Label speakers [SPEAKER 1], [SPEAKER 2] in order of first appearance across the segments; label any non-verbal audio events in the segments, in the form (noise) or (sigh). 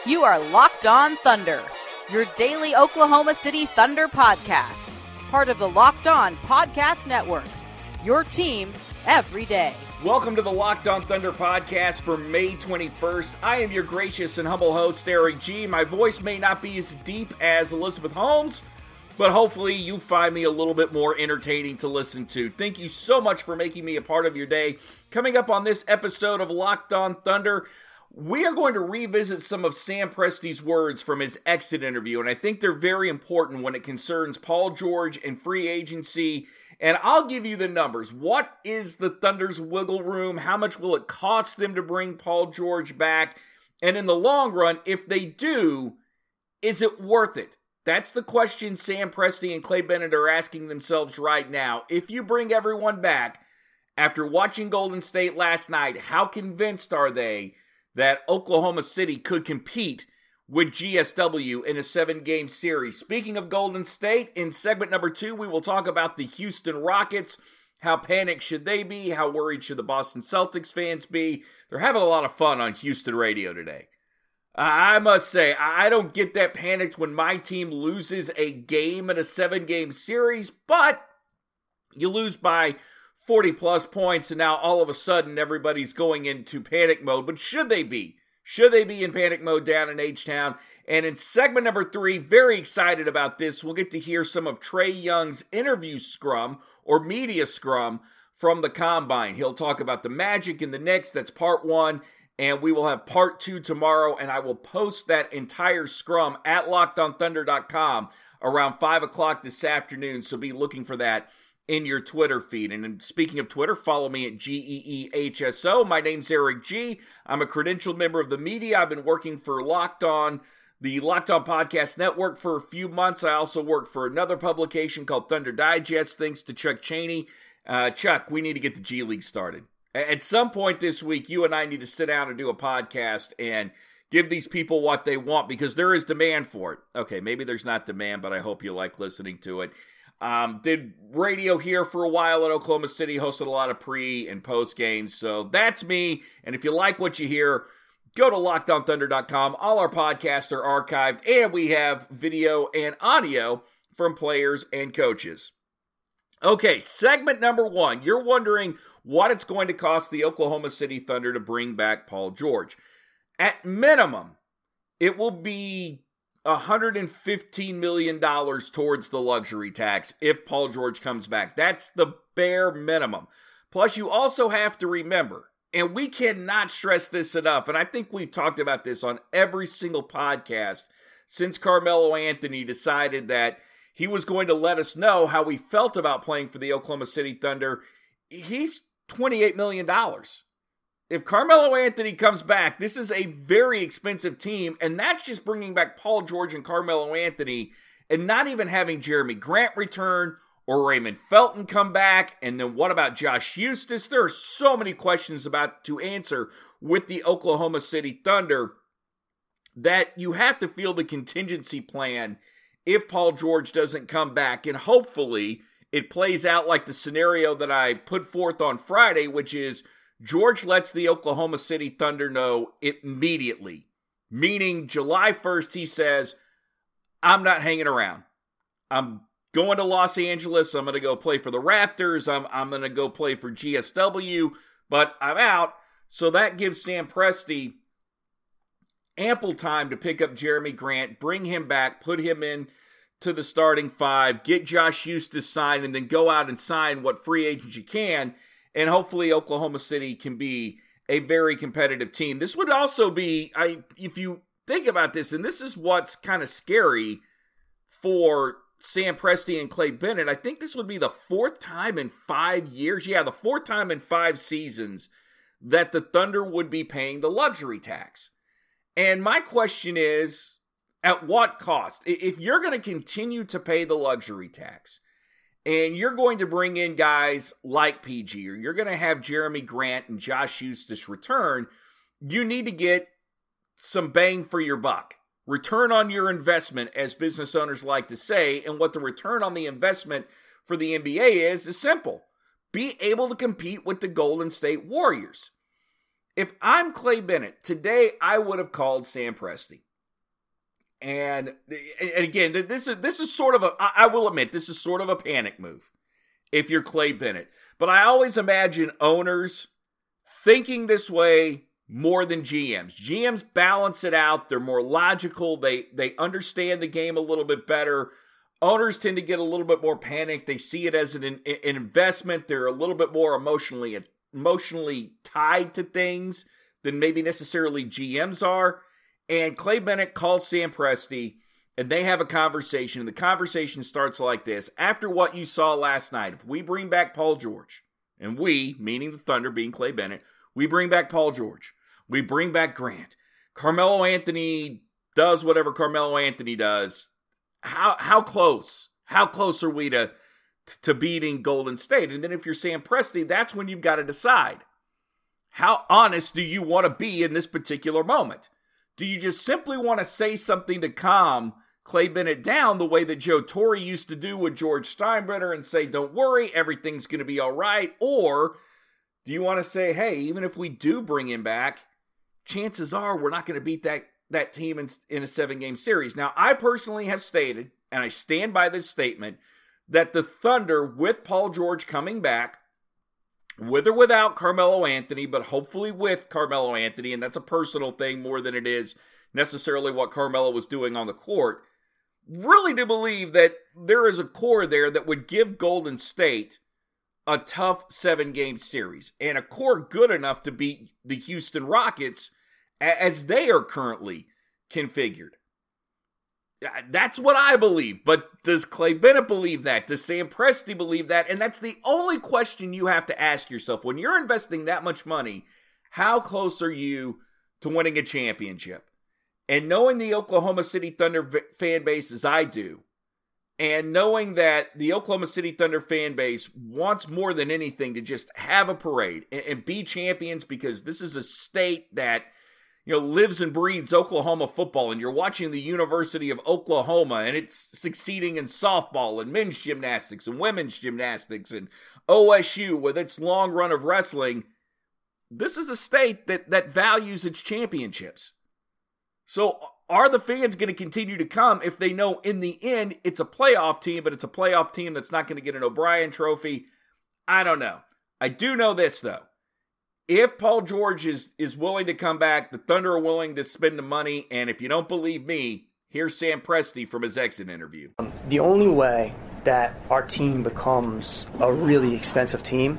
[SPEAKER 1] You are Locked On Thunder, your daily Oklahoma City Thunder podcast part of the Locked On Podcast Network. Your team every day.
[SPEAKER 2] Welcome to the Locked On Thunder podcast for May 21st. I am your gracious and humble host, Eric G. My voice may not be as deep as Elizabeth Holmes, but hopefully you find me a little bit more entertaining to listen to. Thank you so much for making me a part of your day. Coming up on this episode of Locked On Thunder, we are going to revisit some of Sam Presti's words from his exit interview, and I think they're very important when it concerns Paul George and free agency. And I'll give you the numbers. What is the Thunder's wiggle room? How much will it cost them to bring Paul George back? And in the long run, if they do, is it worth it? That's the question Sam Presti and Clay Bennett are asking themselves right now. If you bring everyone back, after watching Golden State last night, how convinced are they that Oklahoma City could compete with GSW in a seven game series. Speaking of Golden State, in segment number two, we will talk about the Houston Rockets. How panicked should they be? How worried should the Boston Celtics fans be? They're having a lot of fun on Houston radio today. I must say, I don't get that panicked when my team loses a game in a seven game series, but you lose by 40 plus points, and now all of a sudden everybody's going into panic mode. But should they be? Should they be in panic mode down in H Town? And in segment number three, very excited about this. We'll get to hear some of Trae Young's interview scrum or media scrum from the combine. He'll talk about the Magic and the Knicks. That's part one. And we will have part two tomorrow. And I will post that entire scrum at lockedonthunder.com around five o'clock this afternoon. So be looking for that in your Twitter feed. And speaking of Twitter, follow me at GEEHSO. My name's Eric G. I'm a credentialed member of the media. I've been working for Locked On, the Locked On Podcast Network for a few months. I also work for another publication called Thunder Digest, thanks to Chuck Cheney. Uh, Chuck, we need to get the G League started. At some point this week, you and I need to sit down and do a podcast and give these people what they want because there is demand for it. Okay, maybe there's not demand, but I hope you like listening to it. Um, did radio here for a while in Oklahoma City, hosted a lot of pre and post games. So that's me. And if you like what you hear, go to lockedonthunder.com. All our podcasts are archived, and we have video and audio from players and coaches. Okay, segment number one. You're wondering what it's going to cost the Oklahoma City Thunder to bring back Paul George. At minimum, it will be $115 million towards the luxury tax if Paul George comes back. That's the bare minimum. Plus, you also have to remember, and we cannot stress this enough, and I think we've talked about this on every single podcast since Carmelo Anthony decided that he was going to let us know how he felt about playing for the Oklahoma City Thunder. He's $28 million if Carmelo Anthony comes back, this is a very expensive team, and that's just bringing back Paul George and Carmelo Anthony and not even having Jerami Grant return or Raymond Felton come back. And then what about Josh Huestis? There are so many questions about to answer with the Oklahoma City Thunder. that you have to feel the contingency plan if Paul George doesn't come back. And hopefully it plays out like the scenario that I put forth on Friday, which is George lets the Oklahoma City Thunder know immediately, meaning July 1st, he says, I'm not hanging around. I'm going to Los Angeles. I'm going to go play for the Raptors. I'm, I'm going to go play for GSW, but I'm out. So that gives Sam Presti ample time to pick up Jerami Grant, bring him back, put him in to the starting five, get Josh Huestis signed, and then go out and sign what free agents you can. And hopefully Oklahoma City can be a very competitive team. This would also be, I if you think about this, and this is what's kind of scary for Sam Presti and Clay Bennett. I think this would be the fourth time in five years. Yeah, the fourth time in five seasons that the Thunder would be paying the luxury tax. And my question is at what cost? If you're going to continue to pay the luxury tax and you're going to bring in guys like PG or you're going to have Jerami Grant and Josh Huestis return, you need to get some bang for your buck. Return on your investment, as business owners like to say. And what the return on the investment for the NBA is, is simple be able to compete with the Golden State Warriors. If I'm Clay Bennett, today I would have called Sam Presti. And, and again, this is this is sort of a I will admit this is sort of a panic move if you're Clay Bennett. But I always imagine owners thinking this way more than GMs. GMs balance it out. They're more logical. They they understand the game a little bit better. Owners tend to get a little bit more panicked. They see it as an, an investment. They're a little bit more emotionally emotionally tied to things than maybe necessarily GMs are. And Clay Bennett calls Sam Presti and they have a conversation. And the conversation starts like this After what you saw last night, if we bring back Paul George, and we, meaning the Thunder being Clay Bennett, we bring back Paul George, we bring back Grant, Carmelo Anthony does whatever Carmelo Anthony does. How how close? How close are we to to beating Golden State. And then if you're Sam Presti, that's when you've got to decide how honest do you want to be in this particular moment? Do you just simply want to say something to calm Clay Bennett down the way that Joe Torre used to do with George Steinbrenner and say, don't worry, everything's going to be all right? Or do you want to say, hey, even if we do bring him back, chances are we're not going to beat that, that team in, in a seven game series? Now, I personally have stated, and I stand by this statement, that the Thunder, with Paul George coming back, with or without Carmelo Anthony, but hopefully with Carmelo Anthony, and that's a personal thing more than it is necessarily what Carmelo was doing on the court, really do believe that there is a core there that would give Golden State a tough seven game series and a core good enough to beat the Houston Rockets as they are currently configured. That's what I believe. But does Clay Bennett believe that? Does Sam Presti believe that? And that's the only question you have to ask yourself. When you're investing that much money, how close are you to winning a championship? And knowing the Oklahoma City Thunder fan base as I do, and knowing that the Oklahoma City Thunder fan base wants more than anything to just have a parade and, and be champions because this is a state that – you know, lives and breathes Oklahoma football, and you're watching the University of Oklahoma, and it's succeeding in softball and men's gymnastics and women's gymnastics and OSU with its long run of wrestling. This is a state that that values its championships. So are the fans going to continue to come if they know in the end it's a playoff team, but it's a playoff team that's not going to get an O'Brien trophy? I don't know. I do know this though if Paul George is is willing to come back, the Thunder are willing to spend the money. And if you don't believe me, here's Sam Presti from his exit interview.
[SPEAKER 3] The only way that our team becomes a really expensive team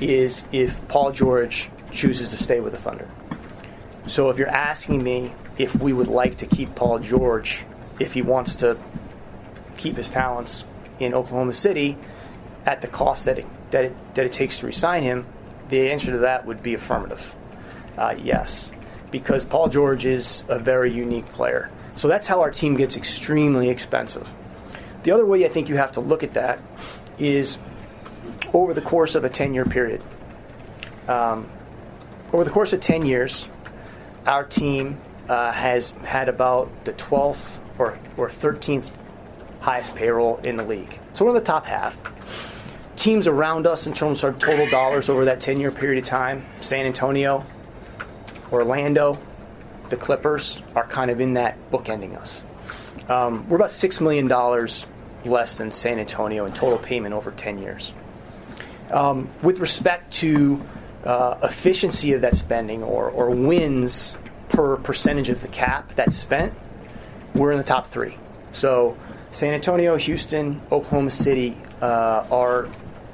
[SPEAKER 3] is if Paul George chooses to stay with the Thunder. So if you're asking me if we would like to keep Paul George, if he wants to keep his talents in Oklahoma City at the cost that it, that it, that it takes to resign him, the answer to that would be affirmative. Uh, yes, because Paul George is a very unique player. So that's how our team gets extremely expensive. The other way I think you have to look at that is over the course of a 10 year period. Um, over the course of 10 years, our team uh, has had about the 12th or, or 13th highest payroll in the league. So we're in the top half. Teams around us in terms of total dollars over that 10 year period of time San Antonio, Orlando, the Clippers are kind of in that bookending us. Um, we're about $6 million less than San Antonio in total payment over 10 years. Um, with respect to uh, efficiency of that spending or, or wins per percentage of the cap that's spent, we're in the top three. So San Antonio, Houston, Oklahoma City uh, are,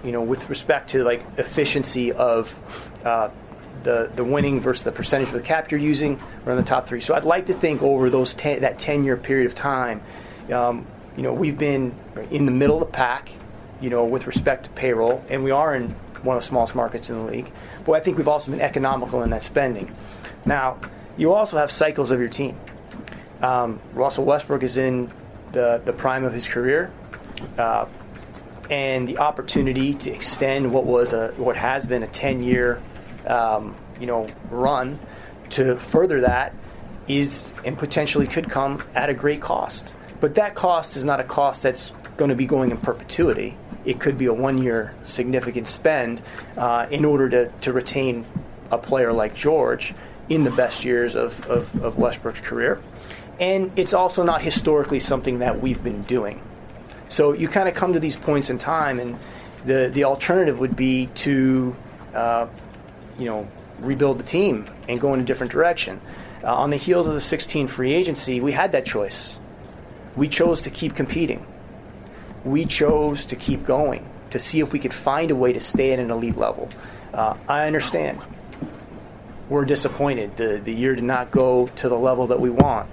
[SPEAKER 3] you know, with respect to like efficiency of uh, the the winning versus the percentage of the cap you're using, we're in the top three. So I'd like to think over those ten, that ten year period of time, um, you know, we've been in the middle of the pack, you know, with respect to payroll, and we are in one of the smallest markets in the league. But I think we've also been economical in that spending. Now, you also have cycles of your team. Um, Russell Westbrook is in the, the prime of his career, uh, and the opportunity to extend what was a what has been a ten year, um, you know, run to further that is and potentially could come at a great cost. But that cost is not a cost that's going to be going in perpetuity. It could be a one year significant spend uh, in order to, to retain a player like George in the best years of, of, of Westbrook's career. And it's also not historically something that we've been doing. So you kind of come to these points in time, and the, the alternative would be to, uh, you know, rebuild the team and go in a different direction. Uh, on the heels of the 16 free agency, we had that choice. We chose to keep competing. We chose to keep going to see if we could find a way to stay at an elite level. Uh, I understand. We're disappointed. The, the year did not go to the level that we want.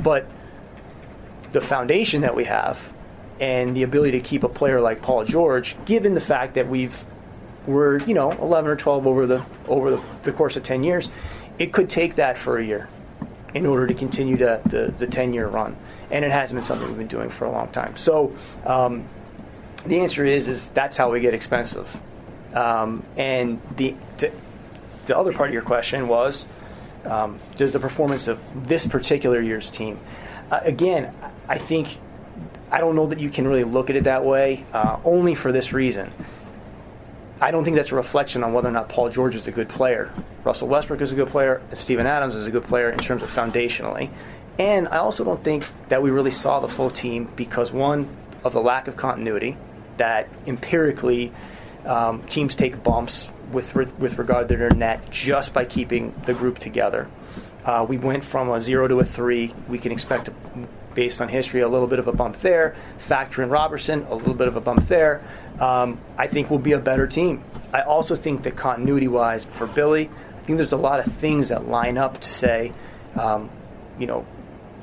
[SPEAKER 3] But the foundation that we have and the ability to keep a player like Paul George, given the fact that we've we're you know 11 or 12 over the over the, the course of 10 years, it could take that for a year in order to continue to, the, the 10 year run, and it hasn't been something we've been doing for a long time. So um, the answer is is that's how we get expensive, um, and the to, the other part of your question was um, does the performance of this particular year's team. Uh, again, I think I don't know that you can really look at it that way, uh, only for this reason. I don't think that's a reflection on whether or not Paul George is a good player. Russell Westbrook is a good player, and Steven Adams is a good player in terms of foundationally. And I also don't think that we really saw the full team because, one, of the lack of continuity, that empirically um, teams take bumps with with regard to their net just by keeping the group together. Uh, we went from a zero to a three. We can expect, based on history, a little bit of a bump there. Factor in Roberson, a little bit of a bump there. Um, I think we'll be a better team. I also think that continuity-wise for Billy, I think there's a lot of things that line up to say, um, you know,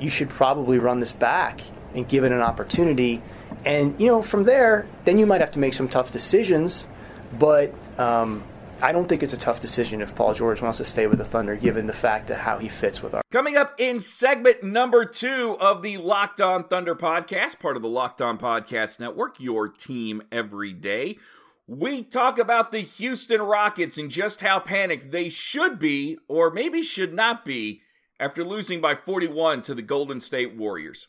[SPEAKER 3] you should probably run this back and give it an opportunity. And you know, from there, then you might have to make some tough decisions. But um, I don't think it's a tough decision if Paul George wants to stay with the Thunder, given the fact that how he fits with our.
[SPEAKER 2] Coming up in segment number two of the Locked On Thunder podcast, part of the Locked On Podcast Network, your team every day. We talk about the Houston Rockets and just how panicked they should be, or maybe should not be, after losing by 41 to the Golden State Warriors.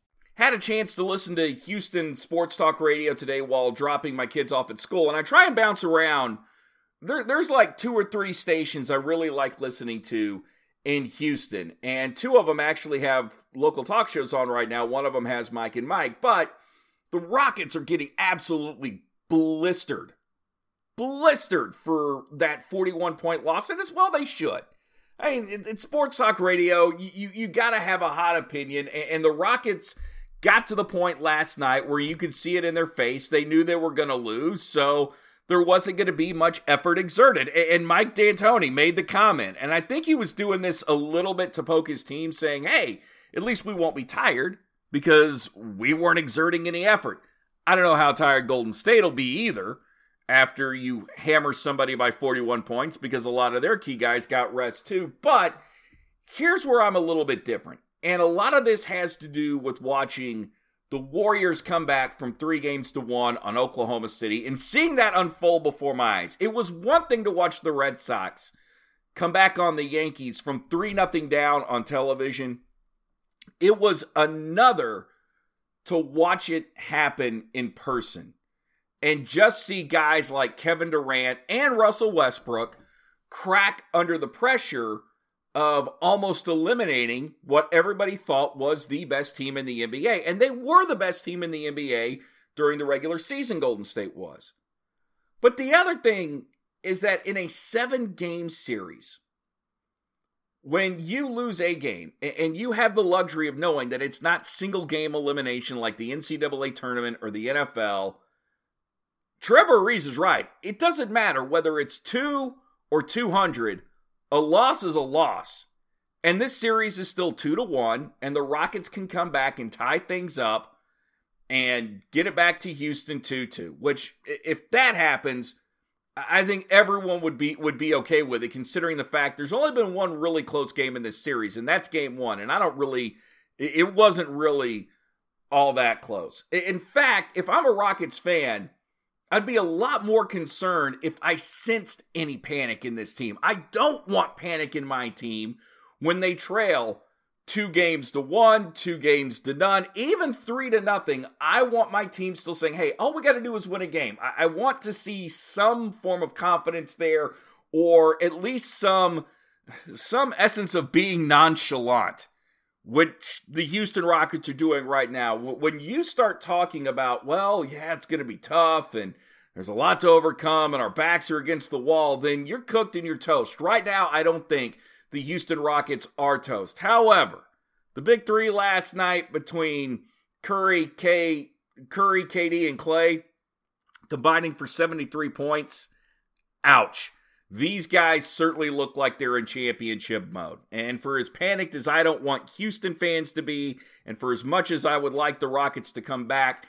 [SPEAKER 2] Had a chance to listen to Houston Sports Talk Radio today while dropping my kids off at school, and I try and bounce around. There, there's like two or three stations I really like listening to in Houston, and two of them actually have local talk shows on right now. One of them has Mike and Mike, but the Rockets are getting absolutely blistered, blistered for that 41 point loss, and as well they should. I mean, it's sports talk radio. You you, you got to have a hot opinion, and, and the Rockets got to the point last night where you could see it in their face. They knew they were going to lose. So there wasn't going to be much effort exerted. And Mike D'Antoni made the comment, and I think he was doing this a little bit to poke his team, saying, hey, at least we won't be tired because we weren't exerting any effort. I don't know how tired Golden State will be either after you hammer somebody by 41 points because a lot of their key guys got rest too. But here's where I'm a little bit different. And a lot of this has to do with watching the Warriors come back from three games to one on Oklahoma City and seeing that unfold before my eyes. It was one thing to watch the Red Sox come back on the Yankees from 3 nothing down on television. It was another to watch it happen in person and just see guys like Kevin Durant and Russell Westbrook crack under the pressure of almost eliminating what everybody thought was the best team in the NBA. And they were the best team in the NBA during the regular season, Golden State was. But the other thing is that in a seven game series, when you lose a game and you have the luxury of knowing that it's not single game elimination like the NCAA tournament or the NFL, Trevor Ariza is right. It doesn't matter whether it's two or 200 a loss is a loss. And this series is still 2 to 1 and the Rockets can come back and tie things up and get it back to Houston 2-2, which if that happens, I think everyone would be would be okay with it considering the fact there's only been one really close game in this series and that's game 1 and I don't really it wasn't really all that close. In fact, if I'm a Rockets fan, I'd be a lot more concerned if I sensed any panic in this team. I don't want panic in my team when they trail two games to one, two games to none, even three to nothing. I want my team still saying, hey, all we got to do is win a game. I-, I want to see some form of confidence there or at least some some essence of being nonchalant which the Houston Rockets are doing right now. When you start talking about, well, yeah, it's going to be tough and there's a lot to overcome and our backs are against the wall, then you're cooked and you're toast. Right now, I don't think the Houston Rockets are toast. However, the big three last night between Curry, K, Curry, KD, and Klay combining for 73 points. Ouch. These guys certainly look like they're in championship mode. And for as panicked as I don't want Houston fans to be, and for as much as I would like the Rockets to come back,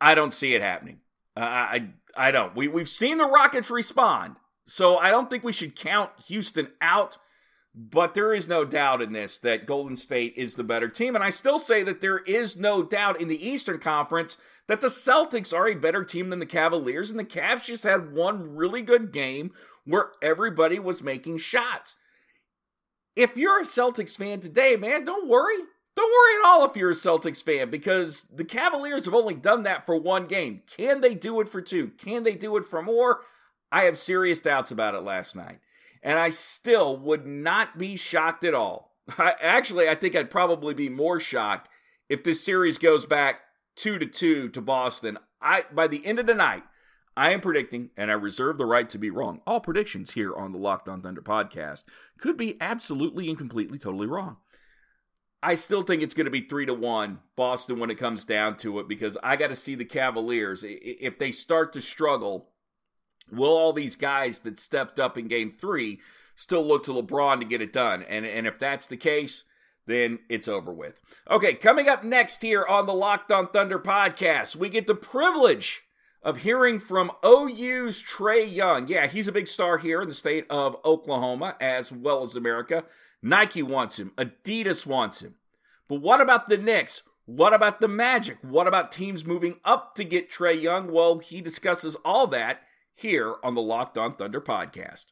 [SPEAKER 2] I don't see it happening. I I don't. We we've seen the Rockets respond, so I don't think we should count Houston out. But there is no doubt in this that Golden State is the better team, and I still say that there is no doubt in the Eastern Conference that the Celtics are a better team than the Cavaliers, and the Cavs just had one really good game where everybody was making shots. If you're a Celtics fan today, man, don't worry. Don't worry at all if you're a Celtics fan because the Cavaliers have only done that for one game. Can they do it for two? Can they do it for more? I have serious doubts about it last night. And I still would not be shocked at all. (laughs) I, actually, I think I'd probably be more shocked if this series goes back 2 to 2 to Boston. I by the end of the night, I am predicting, and I reserve the right to be wrong. All predictions here on the Locked On Thunder podcast could be absolutely and completely totally wrong. I still think it's going to be three to one Boston when it comes down to it because I got to see the Cavaliers. If they start to struggle, will all these guys that stepped up in game three still look to LeBron to get it done? And, and if that's the case, then it's over with. Okay, coming up next here on the Locked on Thunder podcast, we get the privilege of hearing from OU's Trae Young. Yeah, he's a big star here in the state of Oklahoma as well as America. Nike wants him, Adidas wants him. But what about the Knicks? What about the Magic? What about teams moving up to get Trae Young? Well, he discusses all that here on the Locked On Thunder podcast.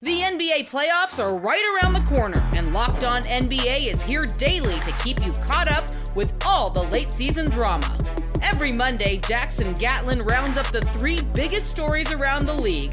[SPEAKER 1] The NBA playoffs are right around the corner, and Locked On NBA is here daily to keep you caught up with all the late season drama. Every Monday, Jackson Gatlin rounds up the three biggest stories around the league,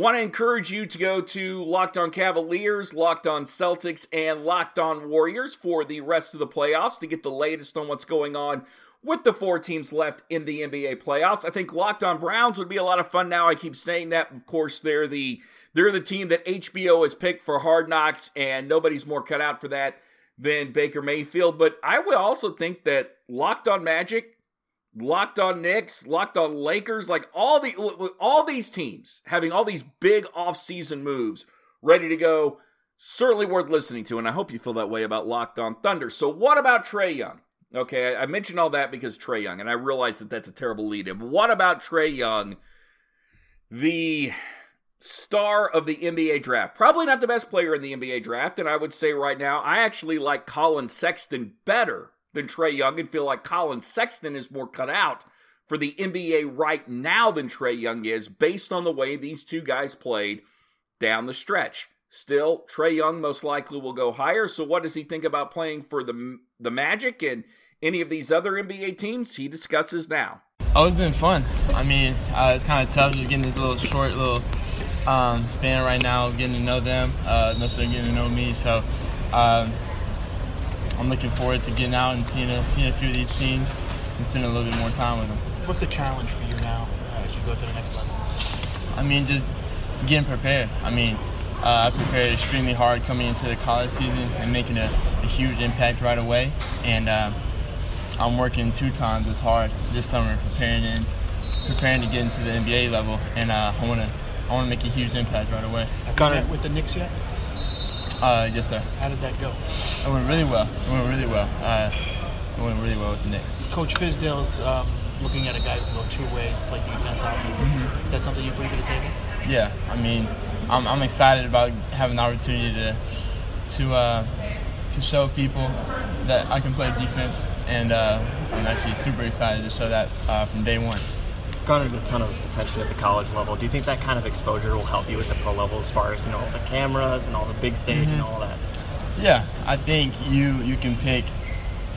[SPEAKER 2] Want to encourage you to go to Locked On Cavaliers, Locked On Celtics, and Locked On Warriors for the rest of the playoffs to get the latest on what's going on with the four teams left in the NBA playoffs. I think Locked On Browns would be a lot of fun now. I keep saying that. Of course, they're the they're the team that HBO has picked for Hard Knocks, and nobody's more cut out for that than Baker Mayfield. But I would also think that Locked On Magic Locked on Knicks, locked on Lakers, like all the all these teams having all these big off-season moves ready to go, certainly worth listening to. And I hope you feel that way about Locked On Thunder. So what about Trae Young? Okay, I mentioned all that because Trae Young, and I realize that that's a terrible lead-in. What about Trae Young, the star of the NBA draft? Probably not the best player in the NBA draft, and I would say right now I actually like Collin Sexton better than Trae Young and feel like Collin Sexton is more cut out for the NBA right now than Trae Young is based on the way these two guys played down the stretch. Still, Trae Young most likely will go higher. So, what does he think about playing for the the Magic and any of these other NBA teams? He discusses now.
[SPEAKER 4] Oh, it's been fun. I mean, uh, it's kind of tough just getting this little short little um, span right now, getting to know them, uh, getting to know me. So, um, I'm looking forward to getting out and seeing a, seeing a few of these teams and spending a little bit more time with them.
[SPEAKER 5] What's the challenge for you now uh, as you go to the next level?
[SPEAKER 4] I mean, just getting prepared. I mean, uh, I prepared extremely hard coming into the college season and making a, a huge impact right away. And uh, I'm working two times as hard this summer preparing and preparing to get into the NBA level. And uh, I want to I want to make a huge impact right away.
[SPEAKER 5] Have you met with the Knicks yet?
[SPEAKER 4] Uh, yes, sir.
[SPEAKER 5] How did that go?
[SPEAKER 4] It went really well. It went really well. Uh, it went really well with the Knicks.
[SPEAKER 5] Coach Fizdale's um, looking at a guy who can go two ways, play defense, offense. Mm-hmm. Is that something you bring to the table?
[SPEAKER 4] Yeah, I mean, I'm, I'm excited about having the opportunity to to uh, to show people that I can play defense, and uh, I'm actually super excited to show that uh, from day one
[SPEAKER 6] garnered a ton of attention at the college level. Do you think that kind of exposure will help you at the pro level as far as you know the cameras and all the big stage mm-hmm. and all that?
[SPEAKER 4] Yeah, I think you you can pick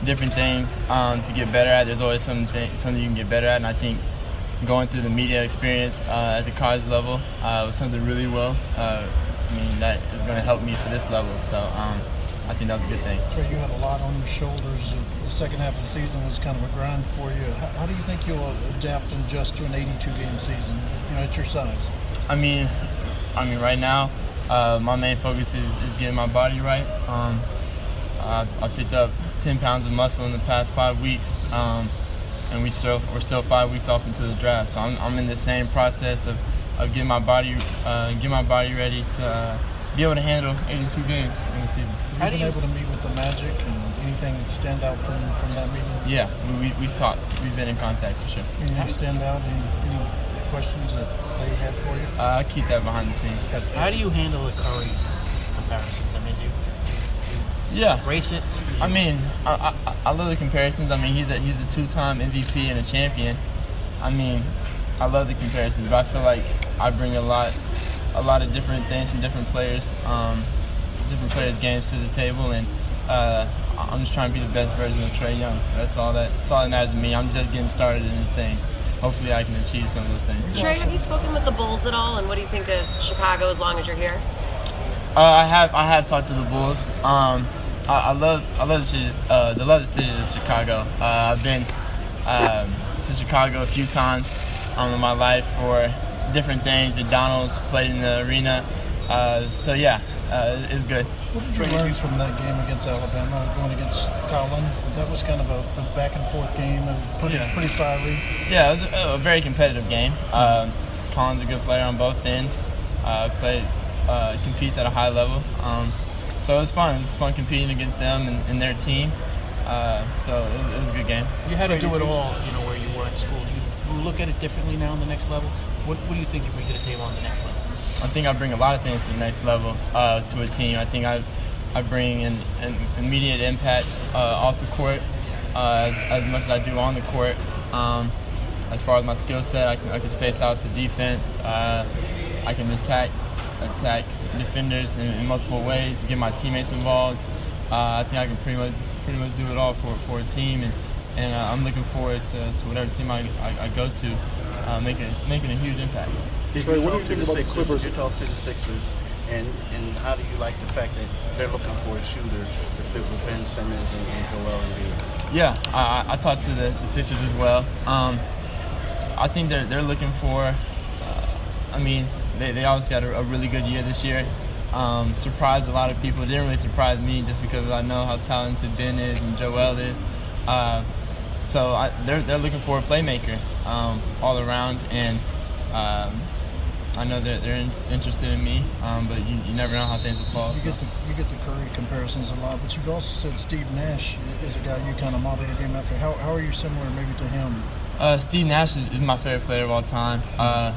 [SPEAKER 4] different things um, to get better at. There's always something something you can get better at, and I think going through the media experience uh, at the college level uh, was something really well. Uh, I mean, that is going to help me for this level. So. Um, I think that was a good thing.
[SPEAKER 7] Trae, you had a lot on your shoulders. The second half of the season was kind of a grind for you. How, how do you think you'll adapt and adjust to an 82 game season? You know, at your size.
[SPEAKER 4] I mean, I mean, right now, uh, my main focus is, is getting my body right. Um, I've, I picked up 10 pounds of muscle in the past five weeks, um, and we still we're still five weeks off into the draft. So I'm, I'm in the same process of, of getting my body uh, getting my body ready to. Uh, be able to handle 82 games in the season.
[SPEAKER 7] Have you been able to meet with the Magic and anything stand out from from that meeting?
[SPEAKER 4] Yeah, we, we, have talked. We've been in contact for sure.
[SPEAKER 7] Anything stand out? Any, any questions that they had for you?
[SPEAKER 4] Uh, I keep that behind the scenes.
[SPEAKER 5] How do you handle the Curry comparisons? I mean, do you,
[SPEAKER 4] yeah.
[SPEAKER 5] race it?
[SPEAKER 4] I mean, I, I, I, love the comparisons. I mean, he's a he's a two-time MVP and a champion. I mean, I love the comparisons, but I feel like I bring a lot a lot of different things from different players, um, different players' games to the table, and uh, I'm just trying to be the best version of Trae Young. That's all that. That's all that matters to me. I'm just getting started in this thing. Hopefully, I can achieve some of those things. Too.
[SPEAKER 8] Trae, have you spoken with the Bulls at all, and what do you think of Chicago as long as you're here?
[SPEAKER 4] Uh, I have. I have talked to the Bulls. Um, I, I, love. I love the city. Uh, the love the city of Chicago. Uh, I've been um, to Chicago a few times um, in my life for different things. McDonald's played in the arena. Uh, so yeah, uh, it's good.
[SPEAKER 7] What did you learn from that game against Alabama, going against Collin? That was kind of a, a back and forth game, and pretty yeah. pretty fiery.
[SPEAKER 4] Yeah, it was a, a very competitive game. Uh, Collin's a good player on both ends. Uh, played uh, competes at a high level. Um, so it was fun. It was fun competing against them and, and their team. Uh, so it was, it was, a good game.
[SPEAKER 5] You had to do it all, you know, where you were in school. Do you look at it differently now on the next level? What, what do you think you bring to the table on the next level?
[SPEAKER 4] I think I bring a lot of things to the next level uh, to a team. I think I, I bring an, an immediate impact uh, off the court uh, as, as much as I do on the court. Um, as far as my skill set, I can, I can space out the defense. Uh, I can attack attack defenders in, in, multiple ways, get my teammates involved. Uh, I think I can pretty much pretty much do it all for, for a team, and, and uh, I'm looking forward to, to whatever team I, I, I go to uh, making making a huge impact.
[SPEAKER 9] Did
[SPEAKER 10] Trae,
[SPEAKER 9] you
[SPEAKER 10] what do
[SPEAKER 9] talk
[SPEAKER 10] you
[SPEAKER 9] to
[SPEAKER 10] think
[SPEAKER 9] the
[SPEAKER 10] about the
[SPEAKER 9] Sixers?
[SPEAKER 10] Clippers?
[SPEAKER 9] Did you talk to the Sixers, and and how do you like the fact that they're looking for a shooter to fit with Ben Simmons and, and Joel Embiid?
[SPEAKER 4] Yeah, I, I- I talked to the, the Sixers as well. Um, I think they're they're looking for. Uh, I mean, they, they obviously had a, a really good year this year. Um, surprised a lot of people. It didn't really surprise me just because I know how talented Ben is and Joel is. Uh, so I, they're they're looking for a playmaker um, all around, and um, I know they're they're in, interested in me. Um, but you, you never know how things will fall.
[SPEAKER 7] You
[SPEAKER 4] So.
[SPEAKER 7] get the you get the Curry comparisons a lot, but you've also said Steve Nash is a guy you kind of model your game after. How, how are you similar maybe to him?
[SPEAKER 4] Uh, Steve Nash is, is my favorite player of all time. Uh,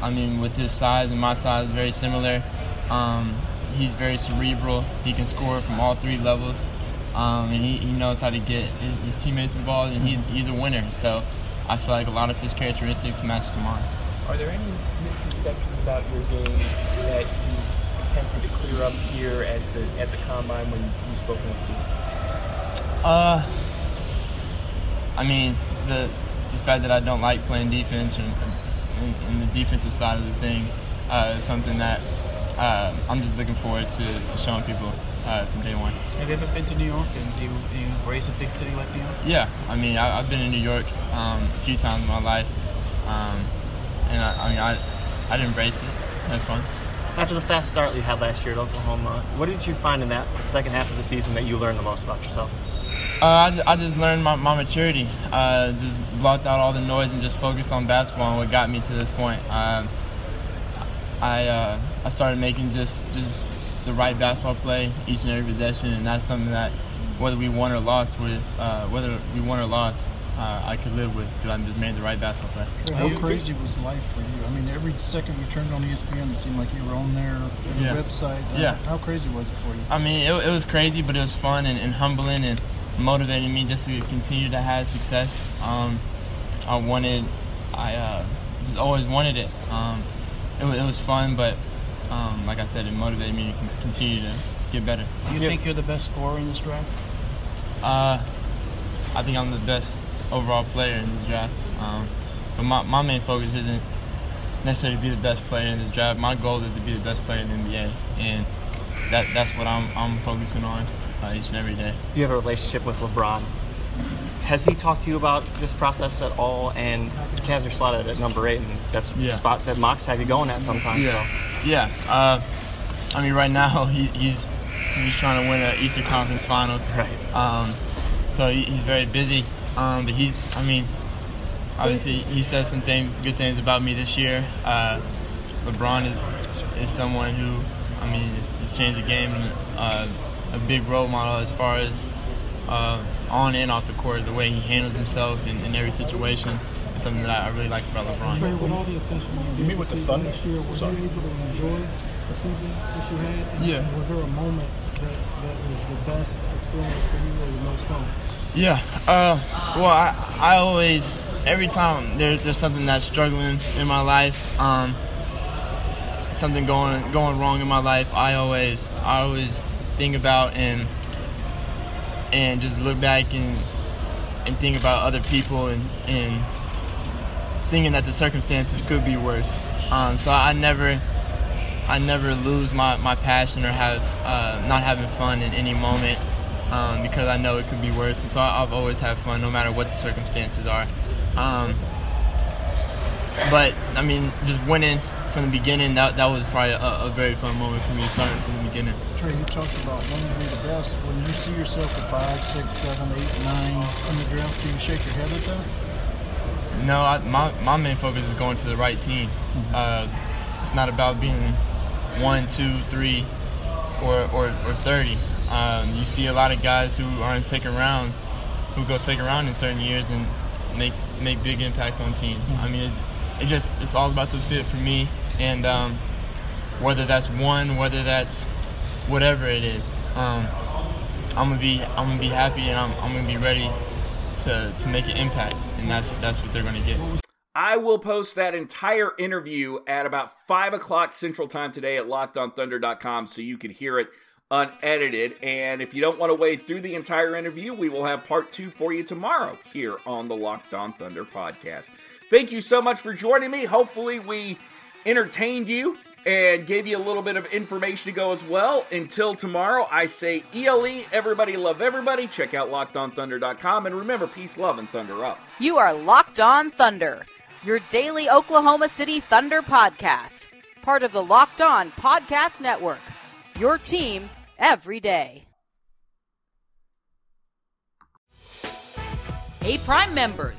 [SPEAKER 4] I mean, with his size and my size, very similar. Um, he's very cerebral. He can score from all three levels, um, and he, he knows how to get his, his teammates involved, and he's he's a winner. So I feel like a lot of his characteristics match to mine.
[SPEAKER 11] Are there any misconceptions about your game that you attempted to clear up here at the at the combine when you spoke with team?
[SPEAKER 4] Uh, I mean the the fact that I don't like playing defense and, and, and the defensive side of the things uh, is something that uh, I'm just looking forward to, to showing people uh, from day one.
[SPEAKER 5] Have you ever been to New York and do you, do you embrace a big city like New York?
[SPEAKER 4] Yeah, I mean I, I've been in New York um, a few times in my life, um, and I, I mean I I'd embrace it. That's fun.
[SPEAKER 6] After the fast start you had last year at Oklahoma, what did you find in that second half of the season that you learned the most about yourself?
[SPEAKER 4] Uh, I, I just learned my, my maturity. Uh, just blocked out all the noise and just focused on basketball and what got me to this point. Uh, I uh, I started making just just the right basketball play each and every possession, and that's something that whether we won or lost with uh, whether we won or lost, uh, I could live with because I just made the right basketball play.
[SPEAKER 7] Trae, how crazy was life for you? I mean, every second you turned on ESPN, it seemed like you were on there, every
[SPEAKER 4] Yeah.
[SPEAKER 7] website. Uh,
[SPEAKER 4] Yeah.
[SPEAKER 7] How crazy was it for you?
[SPEAKER 4] I mean, it, it was crazy, but it was fun and, and humbling and motivating me just to continue to have success. Um, I wanted, I uh, just always wanted it. Um, it, it was fun, but um, like I said, it motivated me to continue to get better.
[SPEAKER 5] Do you think you're the best scorer in this draft?
[SPEAKER 4] Uh, I think I'm the best overall player in this draft. Um, but my, my main focus isn't necessarily to be the best player in this draft. My goal is to be the best player in the NBA, and that that's what I'm I'm focusing on uh, each and every day.
[SPEAKER 6] You have a relationship with LeBron. Has he talked to you about this process at all? And the Cavs are slotted at number eight, and that's the spot that mocks have you going at sometimes.
[SPEAKER 4] Yeah, yeah. Uh, I mean, right now (laughs) he, he's he's trying to win the Eastern Conference Finals.
[SPEAKER 6] Right.
[SPEAKER 4] Um, so he, he's very busy. Um, but he's, I mean, obviously he said some things, good things about me this year. Uh, LeBron is, is someone who, I mean, has, has changed the game and uh, a big role model as far as uh, on and off the court, the way he handles himself in, in every situation is something that I really like about LeBron.
[SPEAKER 12] Trae, with all the attention you,
[SPEAKER 9] You meet with the
[SPEAKER 12] received
[SPEAKER 9] Thunder?
[SPEAKER 12] last year, were
[SPEAKER 9] Sorry.
[SPEAKER 12] you able to enjoy the season that you had? And
[SPEAKER 4] Yeah.
[SPEAKER 12] Was there a moment that, that was the best experience for you or the most fun?
[SPEAKER 4] Yeah. Uh, well, I, I always, every time there, there's something that's struggling in my life, um, something going going wrong in my life, I always I always think about and and just look back and and think about other people and and thinking that the circumstances could be worse. Um, so I never I never lose my, my passion or have uh, not having fun in any moment um, because I know it could be worse. And so I, I've always had fun no matter what the circumstances are. Um, but I mean, just winning from the beginning that that was probably a, a very fun moment for me starting from the beginning.
[SPEAKER 7] Trae, you talked about wanting to be the best. When you see yourself at five, six, seven, eight, nine in the draft, do you shake your head at that?
[SPEAKER 4] No, I, my my main focus is going to the right team. Uh, it's not about being one, two, three, or or, or thirty. Um, you see a lot of guys who are in second round, who go second round in certain years and make make big impacts on teams. I mean, it, it just it's all about the fit for me, and um, whether that's one, whether that's whatever it is, um, I'm gonna be I'm gonna be happy and I'm, I'm gonna be ready to, to make an impact, and that's that's what they're gonna get.
[SPEAKER 2] I will post that entire interview at about 5 o'clock Central Time today at lockedonthunder.com so you can hear it unedited. And if you don't want to wade through the entire interview, we will have part two for you tomorrow here on the Locked On Thunder podcast. Thank you so much for joining me. Hopefully, we entertained you and gave you a little bit of information to go as well. Until tomorrow, I say ELE, everybody love everybody. Check out lockedonthunder.com and remember, peace, love, and thunder up.
[SPEAKER 1] You are Locked On Thunder, your daily Oklahoma City Thunder podcast, part of the Locked On Podcast Network. Your team every day. Hey, Prime members,